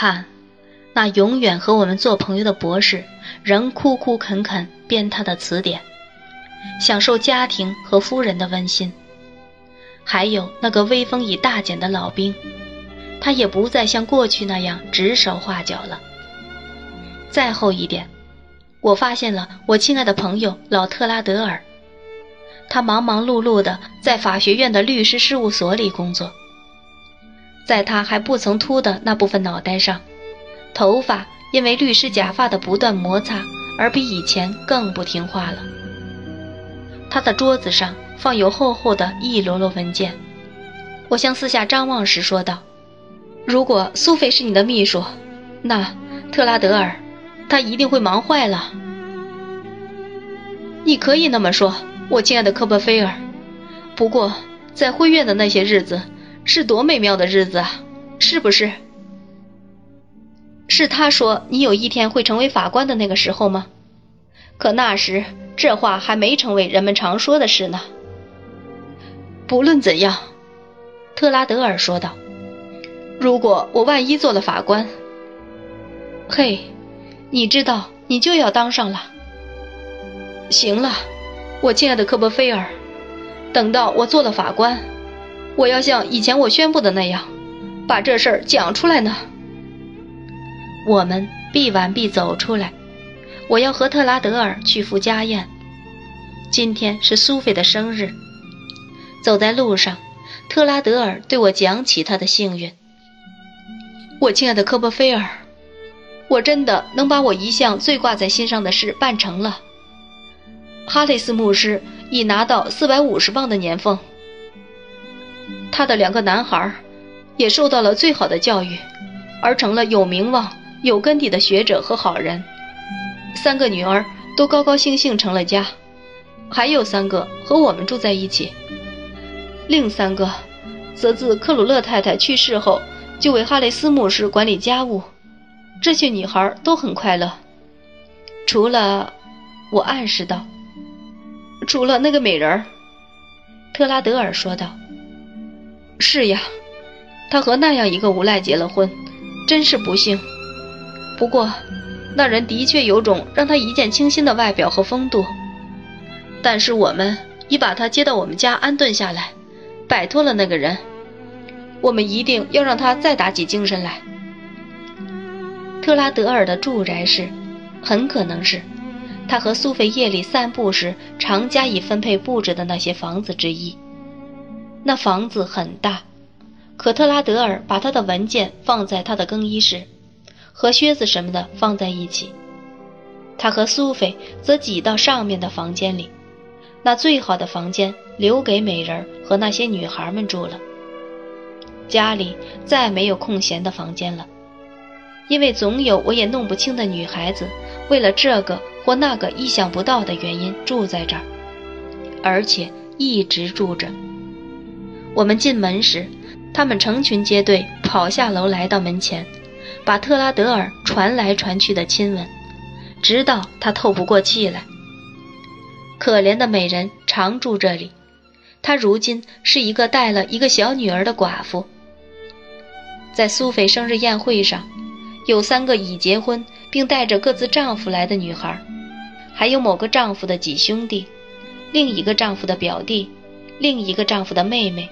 看，那永远和我们做朋友的博士，仍哭哭恳恳编他的词典，享受家庭和夫人的温馨。还有那个威风已大减的老兵，他也不再像过去那样指手画脚了。再后一点，我发现了我亲爱的朋友老特拉德尔，他忙忙碌碌的在法学院的律师事务所里工作。在他还不曾秃的那部分脑袋上，头发因为律师假发的不断摩擦而比以前更不听话了。他的桌子上。放有厚厚的一摞摞文件，我向四下张望时说道：“如果苏菲是你的秘书，那特拉德尔，他一定会忙坏了。”你可以那么说，我亲爱的科波菲尔。不过，在灰院的那些日子，是多美妙的日子啊，是不是？是他说你有一天会成为法官的那个时候吗？可那时，这话还没成为人们常说的事呢。不论怎样，特拉德尔说道：“如果我万一做了法官，嘿，你知道你就要当上了。行了，我亲爱的科波菲尔，等到我做了法官，我要像以前我宣布的那样，把这事儿讲出来呢。我们必完必走出来。我要和特拉德尔去赴家宴。今天是苏菲的生日。”走在路上，特拉德尔对我讲起他的幸运。我亲爱的科波菲尔，我真的能把我一向最挂在心上的事办成了。哈雷斯牧师已拿到四百五十磅的年俸，他的两个男孩也受到了最好的教育，而成了有名望、有根底的学者和好人。三个女儿都高高兴兴成了家，还有三个和我们住在一起。另三个，则自克鲁勒太太去世后，就为哈雷斯牧师管理家务。这些女孩都很快乐，除了，我暗示道，除了那个美人。特拉德尔说道：“是呀，他和那样一个无赖结了婚，真是不幸。不过，那人的确有种让他一见倾心的外表和风度。但是我们已把他接到我们家安顿下来。”摆脱了那个人，我们一定要让他再打起精神来。特拉德尔的住宅是，很可能是他和苏菲夜里散步时常加以分配布置的那些房子之一。那房子很大，可特拉德尔把他的文件放在他的更衣室，和靴子什么的放在一起。他和苏菲则挤到上面的房间里，那最好的房间。留给美人和那些女孩们住了。家里再没有空闲的房间了，因为总有我也弄不清的女孩子，为了这个或那个意想不到的原因住在这儿，而且一直住着。我们进门时，他们成群结队跑下楼来到门前，把特拉德尔传来传去的亲吻，直到他透不过气来。可怜的美人常住这里。她如今是一个带了一个小女儿的寡妇。在苏菲生日宴会上，有三个已结婚并带着各自丈夫来的女孩，还有某个丈夫的几兄弟，另一个丈夫的表弟，另一个丈夫的妹妹。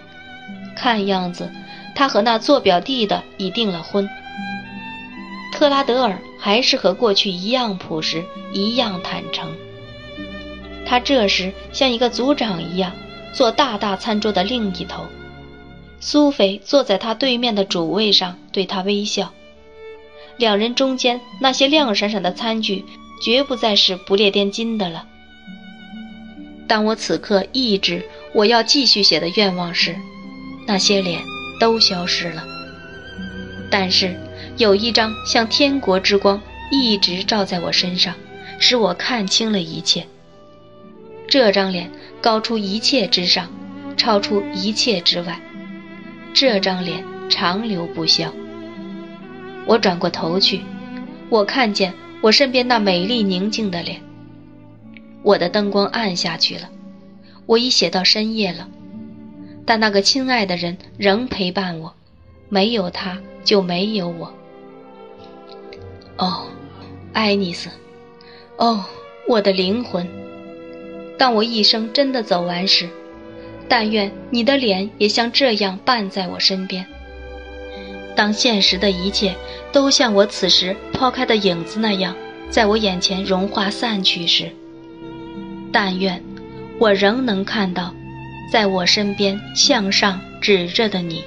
看样子，他和那做表弟的已订了婚。特拉德尔还是和过去一样朴实，一样坦诚。他这时像一个族长一样。坐大大餐桌的另一头，苏菲坐在他对面的主位上，对他微笑。两人中间那些亮闪闪的餐具，绝不再是不列颠金的了。当我此刻抑制我要继续写的愿望时，那些脸都消失了。但是有一张像天国之光一直照在我身上，使我看清了一切。这张脸。高出一切之上，超出一切之外，这张脸长留不消。我转过头去，我看见我身边那美丽宁静的脸。我的灯光暗下去了，我已写到深夜了，但那个亲爱的人仍陪伴我，没有他就没有我。哦，爱丽丝，哦，我的灵魂。当我一生真的走完时，但愿你的脸也像这样伴在我身边。当现实的一切都像我此时抛开的影子那样，在我眼前融化散去时，但愿我仍能看到，在我身边向上指着的你。